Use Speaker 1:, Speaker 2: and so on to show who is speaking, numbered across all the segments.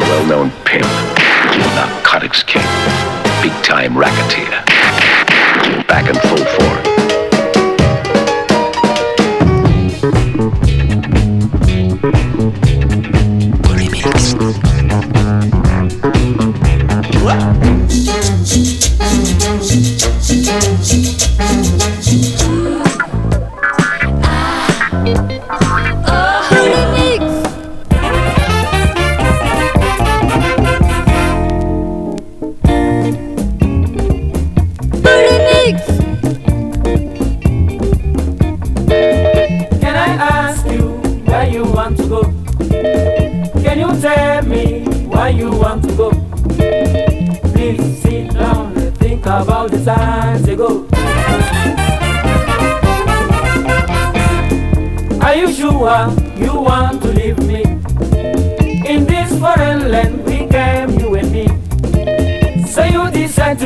Speaker 1: Well-known pimp, narcotics king, big-time racketeer, back in full form.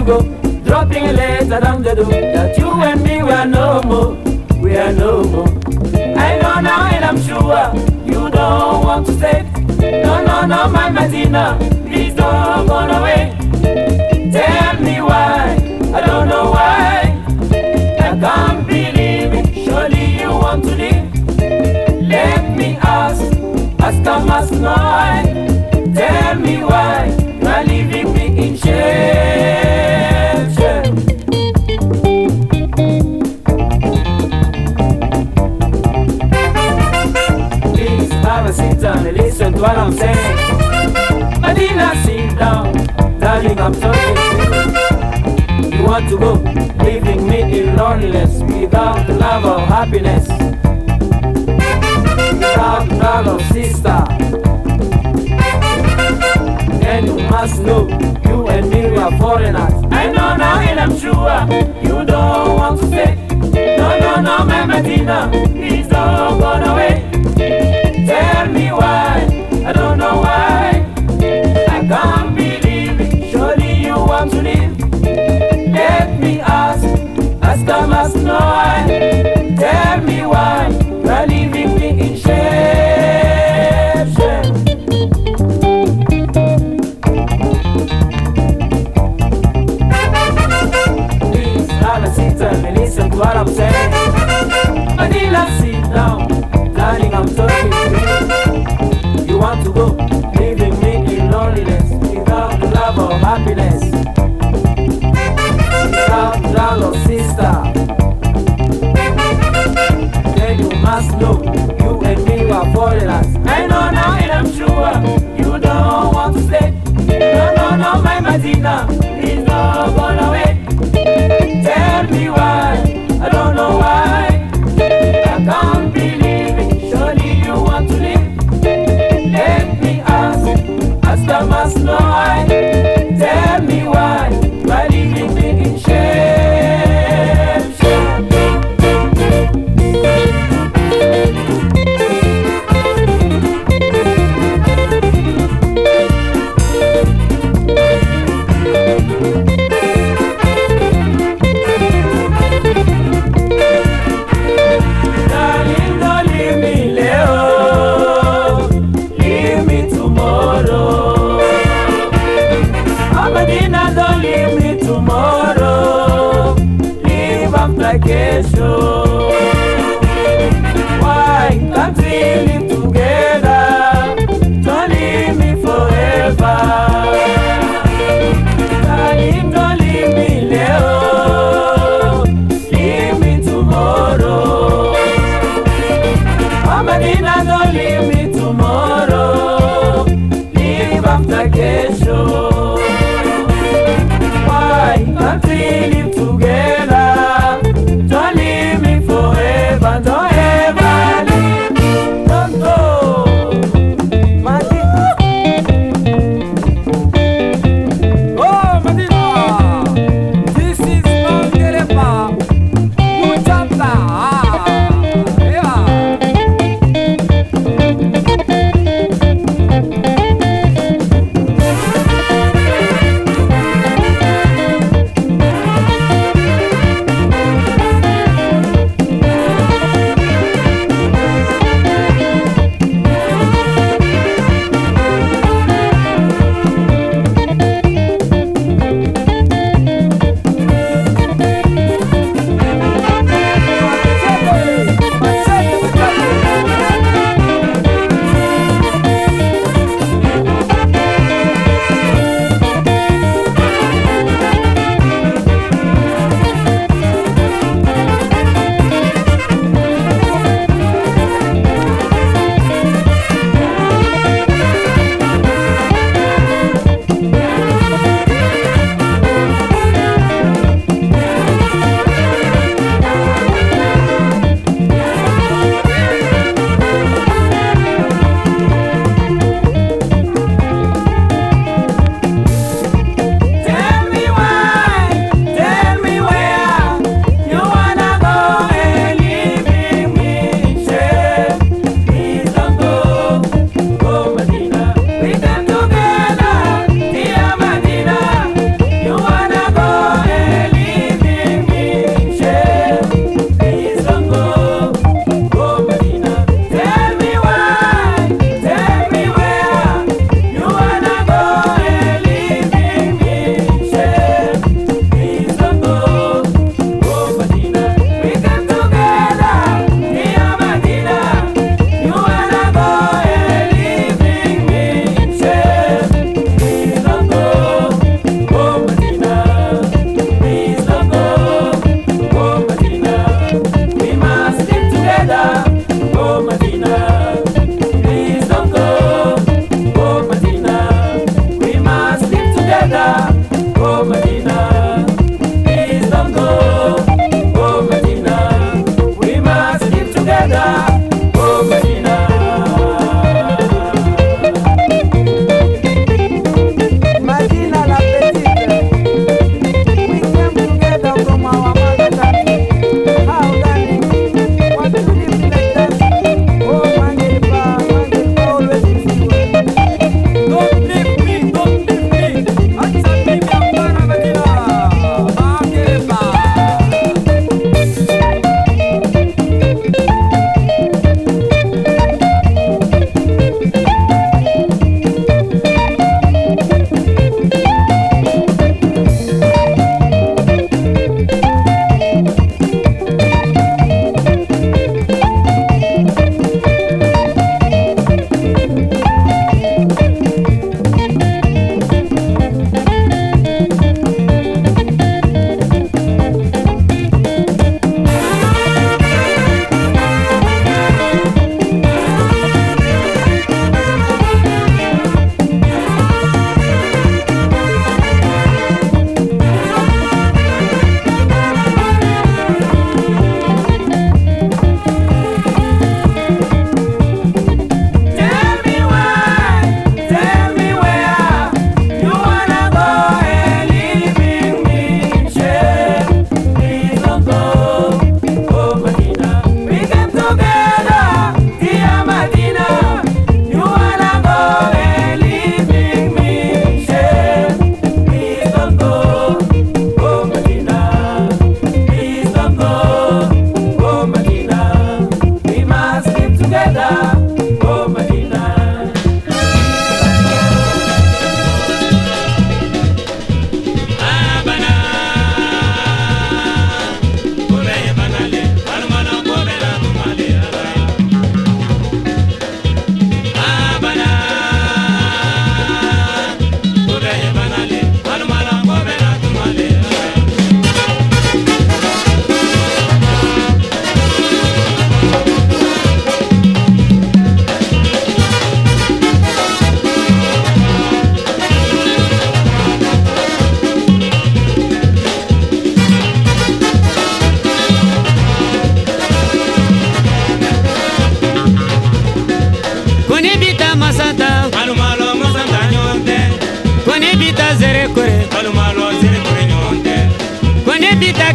Speaker 2: Go, dropping a letter down the door that you and me were no more, we are no more. I know now and I'm sure you don't want to stay. No, no, no, my Medina, please don't go away. Tell me why, I don't know why. I can't believe it, surely you want to leave. Let me ask, ask I must know. Tell me why what I'm saying. Medina, sit down, darling, I'm to you. Want to go, leaving me in loneliness without love or happiness. The love of sister. And you must know, you and me we are foreigners. I know now and I'm sure you don't want to stay. No, no, no, my Medina, please don't go away. I'm masanta know you and me were foreigners. I know now and I'm
Speaker 3: sure
Speaker 4: you don't want
Speaker 3: to stay. No, no,
Speaker 4: no, my Medina. Abadina
Speaker 3: do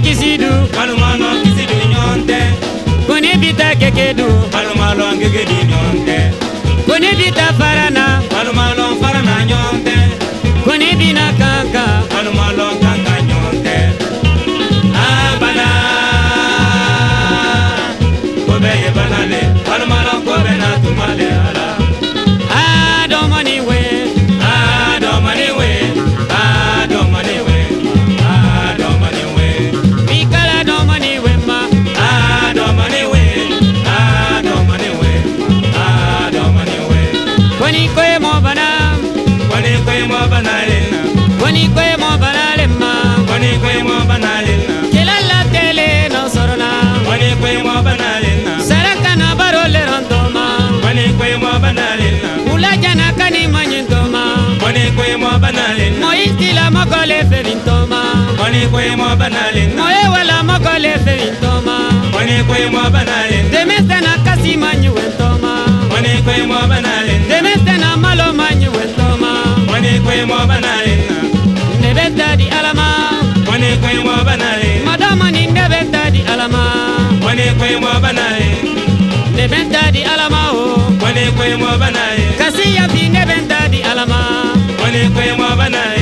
Speaker 3: bita
Speaker 4: Wani kwe mo banalina
Speaker 3: moye wala mogole ferintoma
Speaker 4: Wani kwe mo banalina
Speaker 3: demeste na kasi manyi wentoma
Speaker 4: Wani kwe mo banalina
Speaker 3: demeste na malo manyi wentoma
Speaker 4: Wani kwe mo banalina
Speaker 3: nebeta di alama.
Speaker 4: Wani kwe mo banalina
Speaker 3: madama ni nebeta di alama.
Speaker 4: Wani kwe mo banalina
Speaker 3: nebeta di alama oh. o
Speaker 4: Wani kwe mo banalina
Speaker 3: kasi ya fi nebeta di alama.
Speaker 4: Wani kwe mo banalina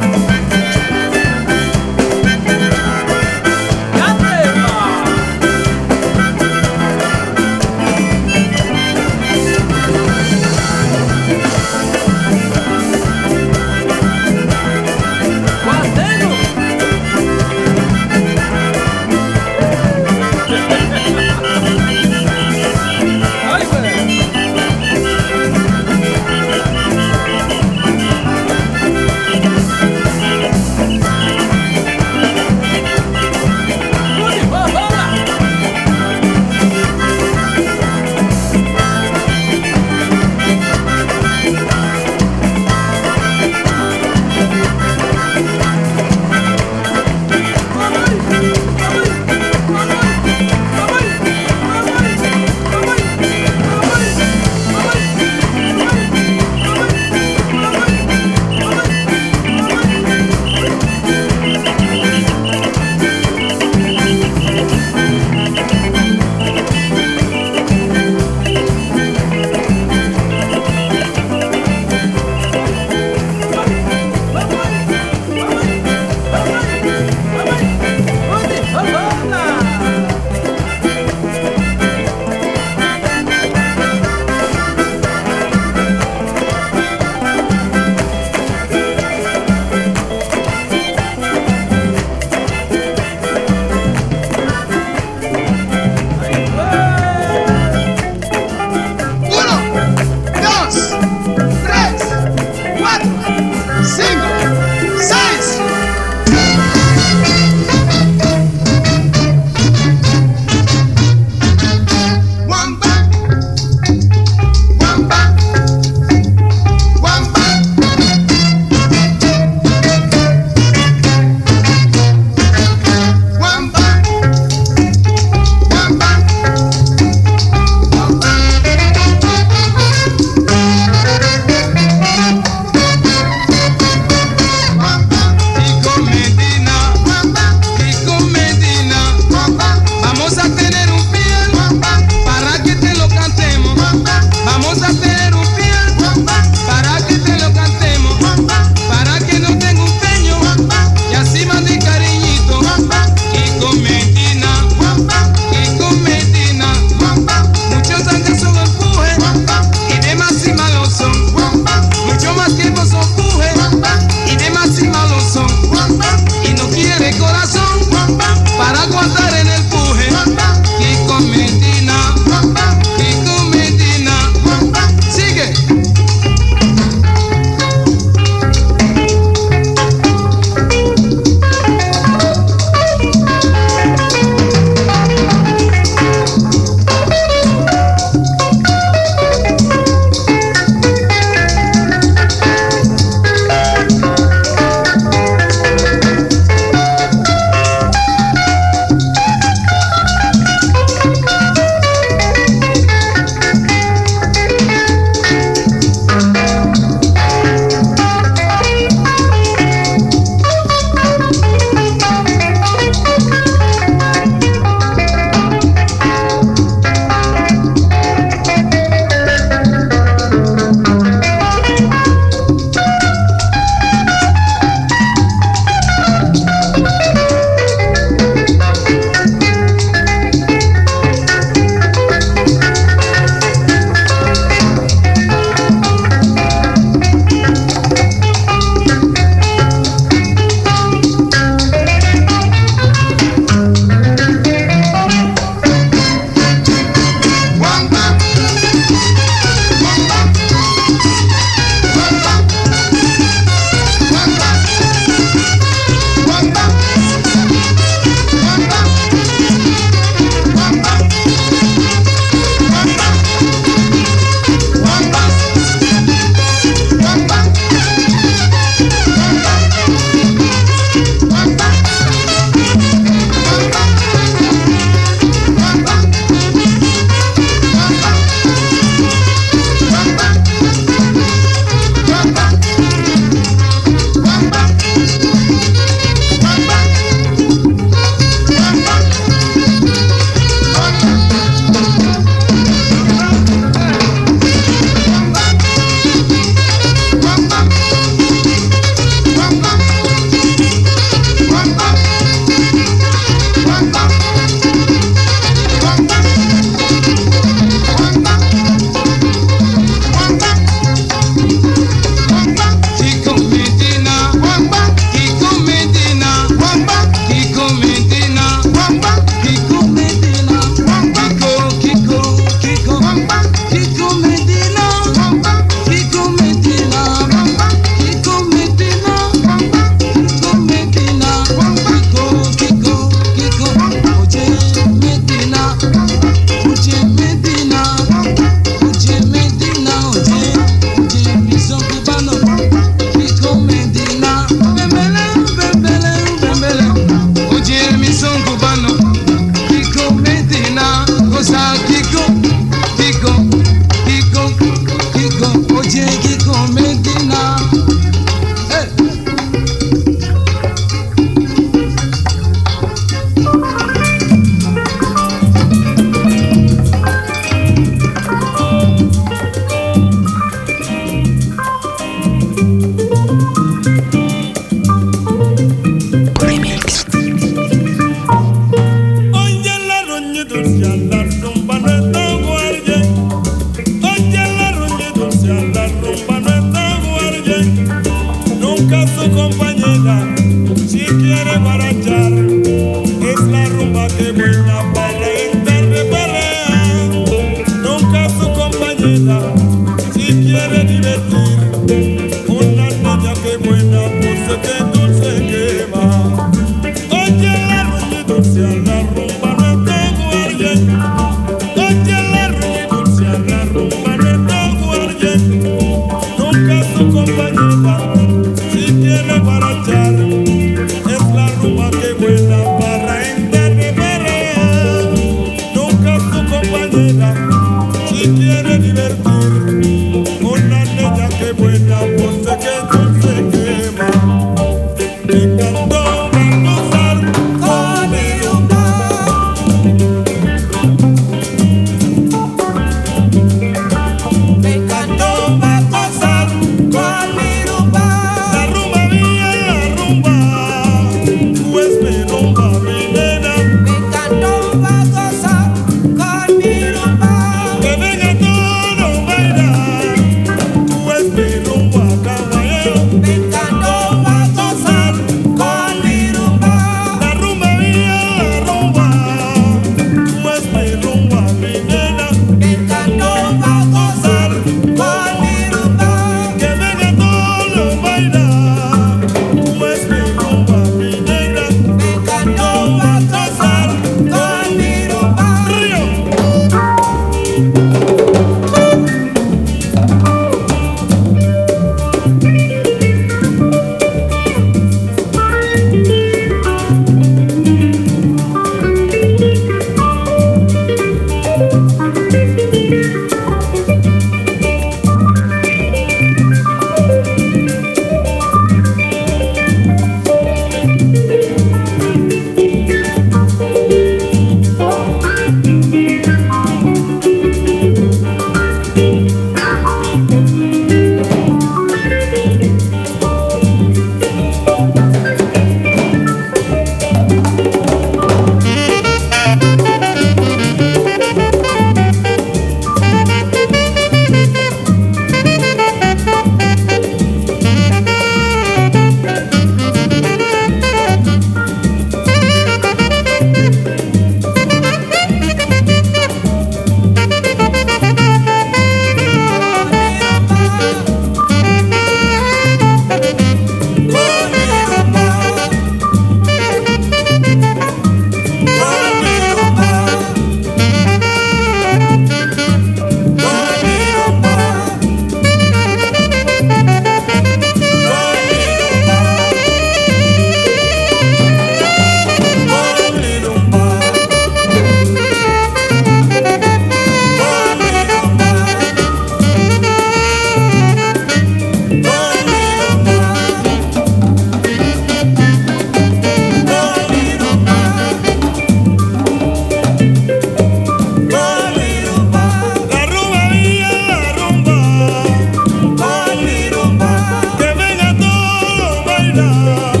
Speaker 5: Krishna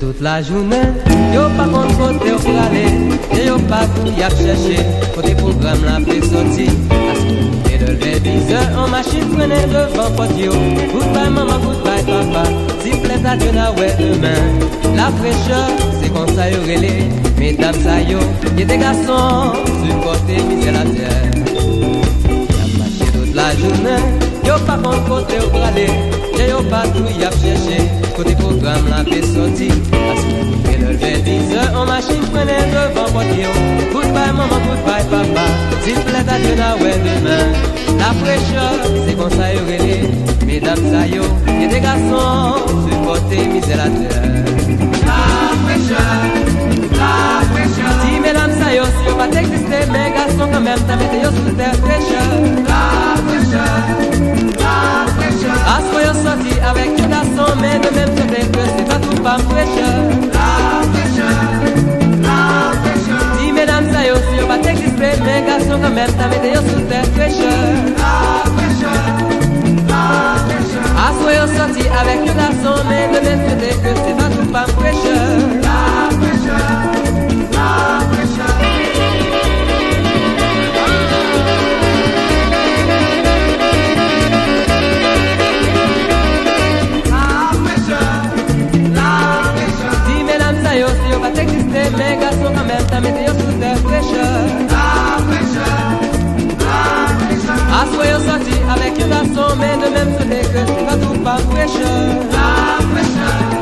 Speaker 5: toute
Speaker 6: la
Speaker 7: journée, yo pas contre côté au pralé, et yo pas tout y a cherché, côté programme la paix sortie, et de lever 10 en machine prenait devant potio, goodbye maman, goodbye papa, s'il plaît à Dieu ouais demain, la fraîcheur c'est comme ça y aurait mesdames ça yo, y'a des garçons, supportez misère la terre, y'a marché toute la journée, yo pas contre côté au pralé, Che yo patou yap chèche Kote program la pe soti Asi pe leve vize An machin prene devan pot yo Goodbye maman, goodbye papa Dil ple ta dje na wè demen La preche, se kon sa yo rele Medam sa yo, ye de gason Suporte mize la terre La preche, la preche よし呼ばれてきて目がそがめんためてよしでててしゃラテシャラテシャ As foi eu só de avec que dá som mais de même que des que c'est pas tout pas prêcha La techa La techa Di mesdames ça yo si yo va t'exister mais garçon quand même t'as mis yo sous terre prêcha La techa La techa As foi de avec que som mais de même que des que c'est pas tout pas avec garçon, mais de même côté que c'est pas tout pas fraîcheur. La fraîcheur,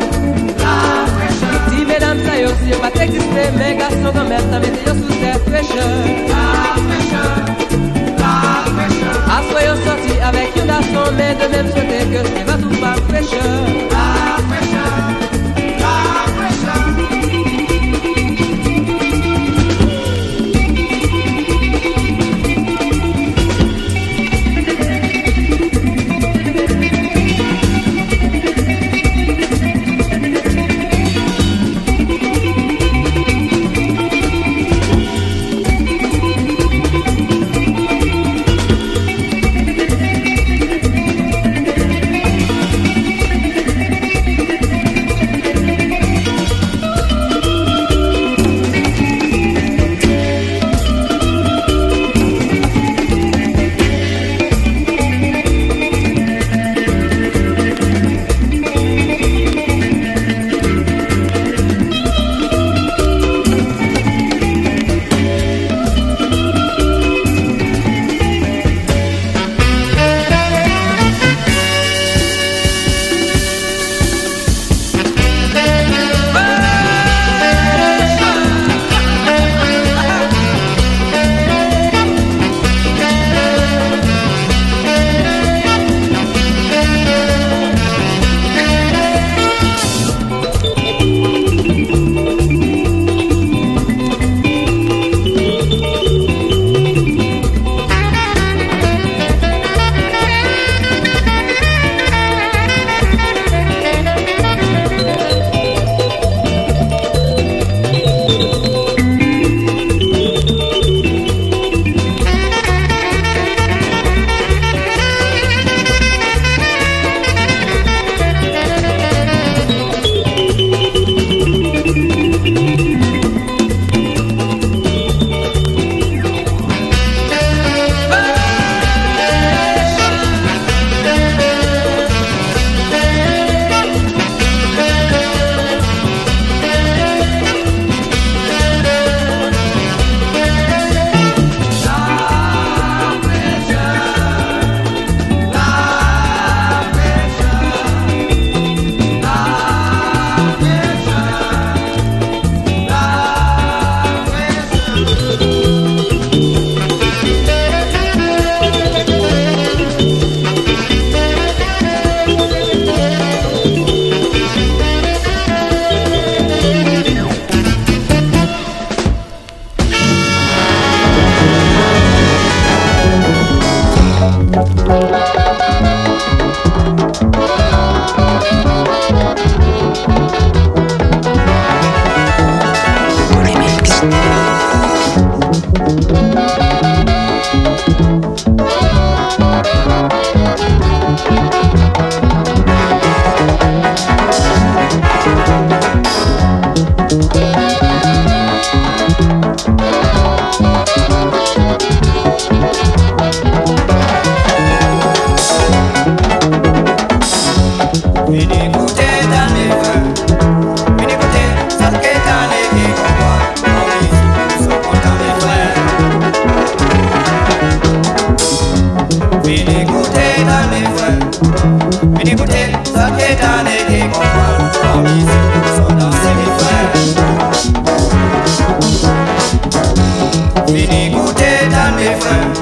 Speaker 8: Venez goûter dans mes frères.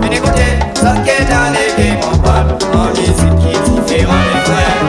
Speaker 8: Venez goûter, ça qui dans les pays, mon pote. On dit ce qui est différent, mes frères.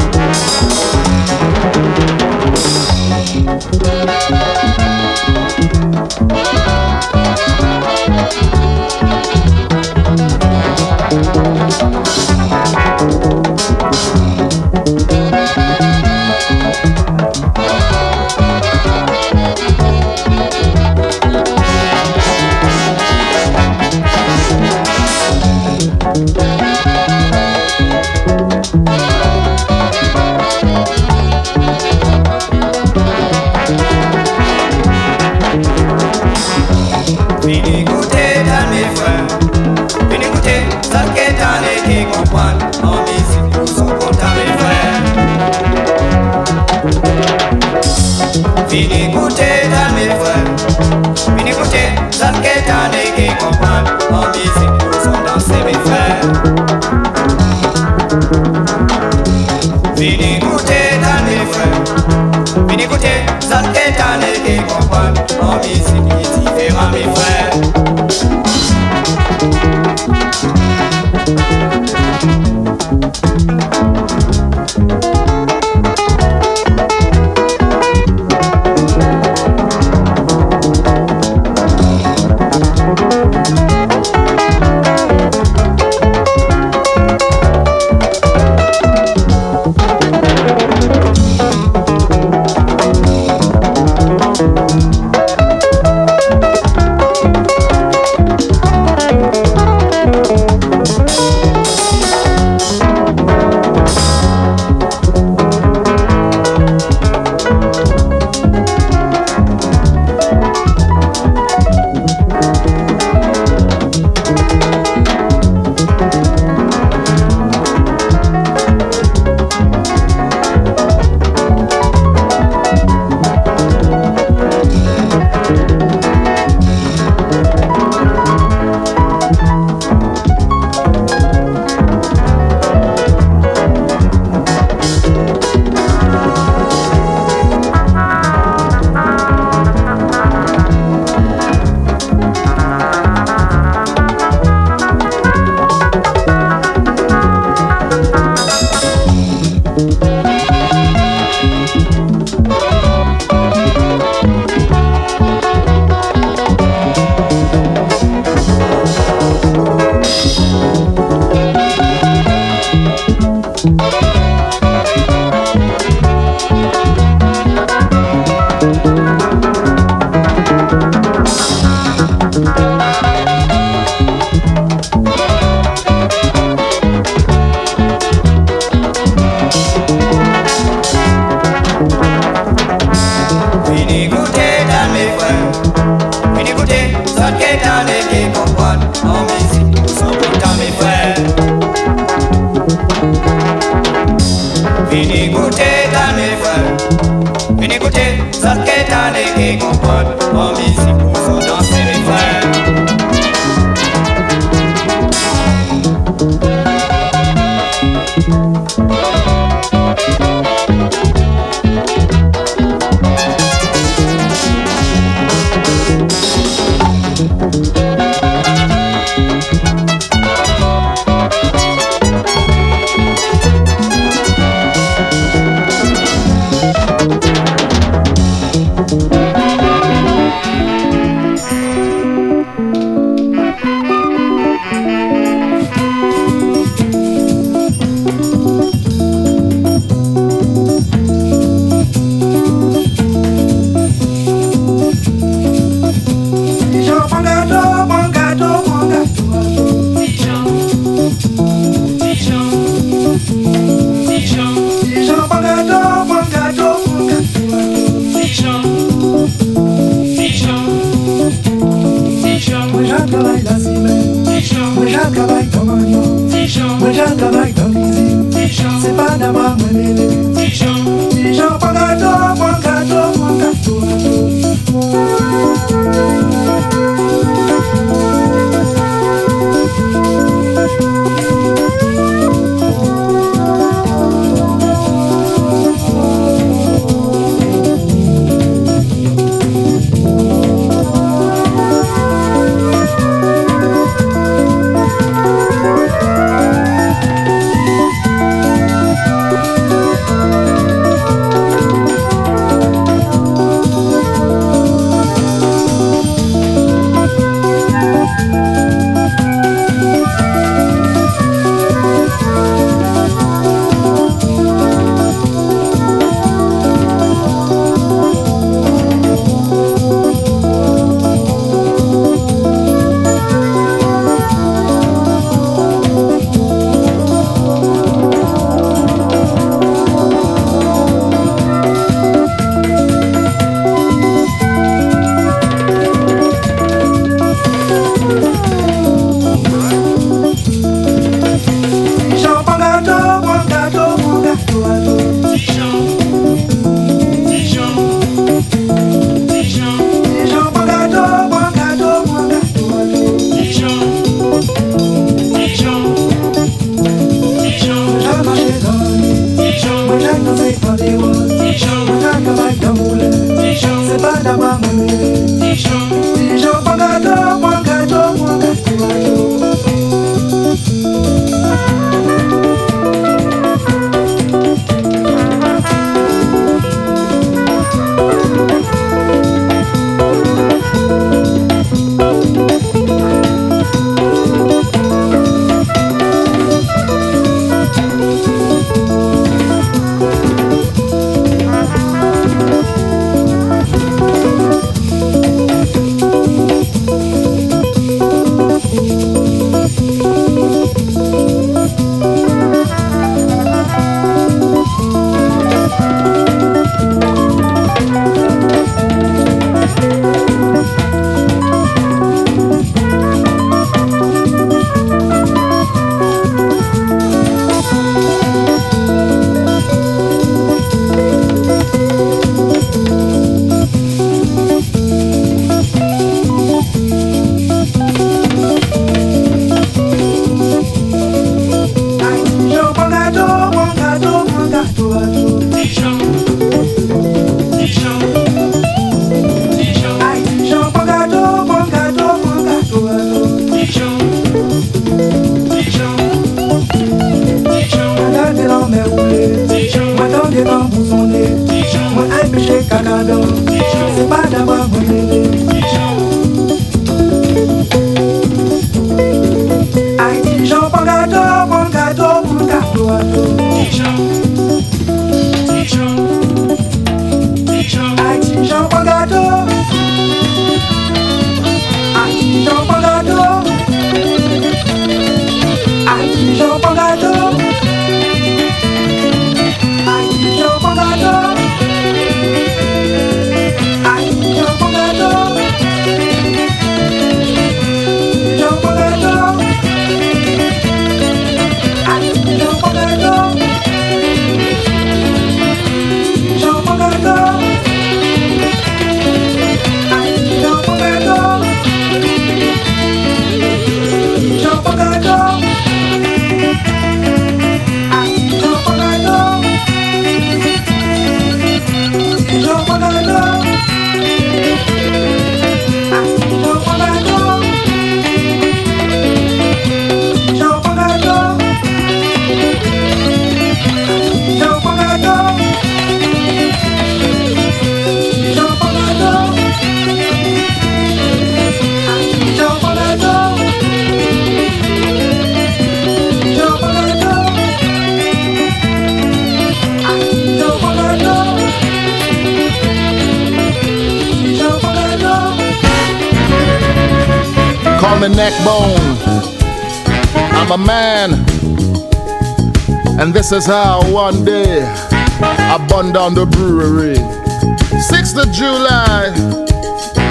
Speaker 9: This is how one day I burned down the brewery. 6th of July,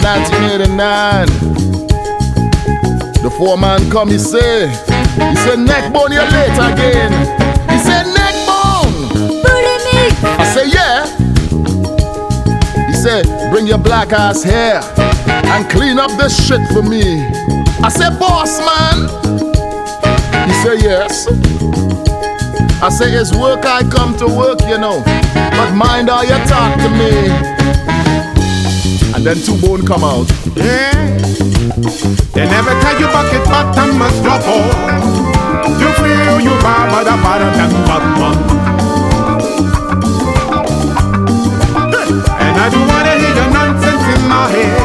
Speaker 9: 1989. The foreman come, he say, he said, neck bone, you late again. He said, neck bone. I say, yeah. He said, bring your black ass here and clean up this shit for me. I said, boss man. He said, yes. I say, it's work I come to work, you know. But mind how you talk to me. And then two bone come out.
Speaker 10: Yeah. They never tell you bucket bottom must drop off. You feel you bar, but a bottom than bottom. And I don't wanna hear your nonsense in my head.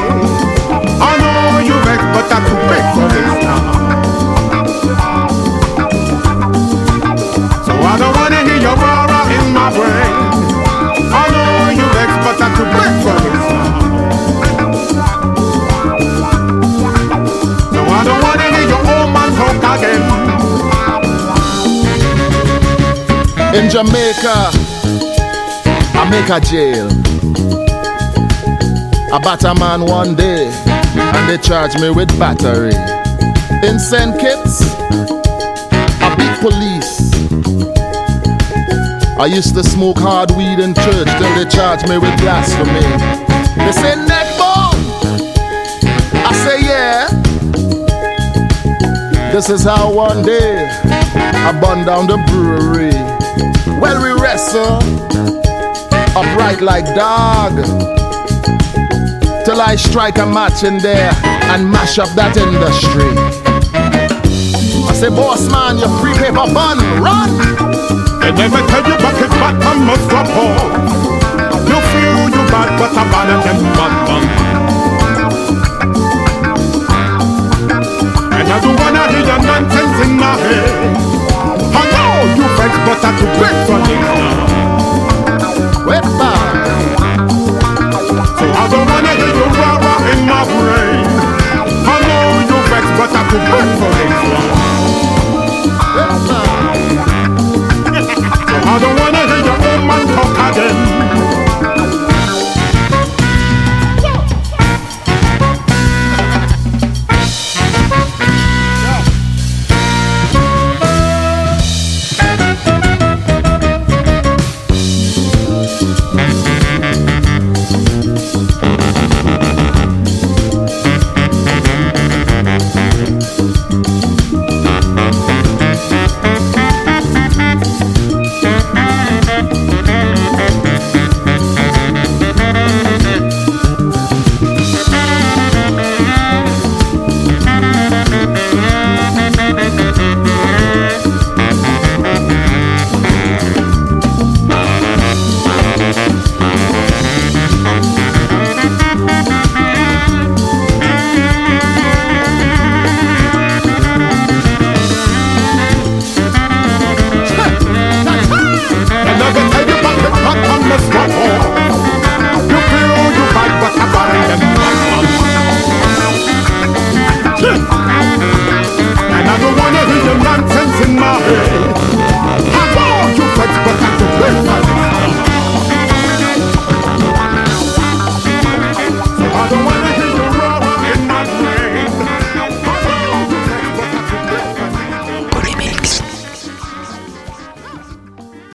Speaker 10: I know you vex, but I'm too big for this now. In Jamaica, I
Speaker 9: make a jail. I bat a man one day, and they charge me with battery. In St. Kitts, I beat police. I used to smoke hard weed in church till they charge me with blasphemy. They say neck bone. I say yeah. This is how one day I burned down the brewery. Well, we wrestle upright like dog till I strike a match in there and mash up that industry. I say, boss man, your free paper bun, run!
Speaker 10: They never tell you bucket bottom must drop off. You feel you bad, but a bad and then bad. But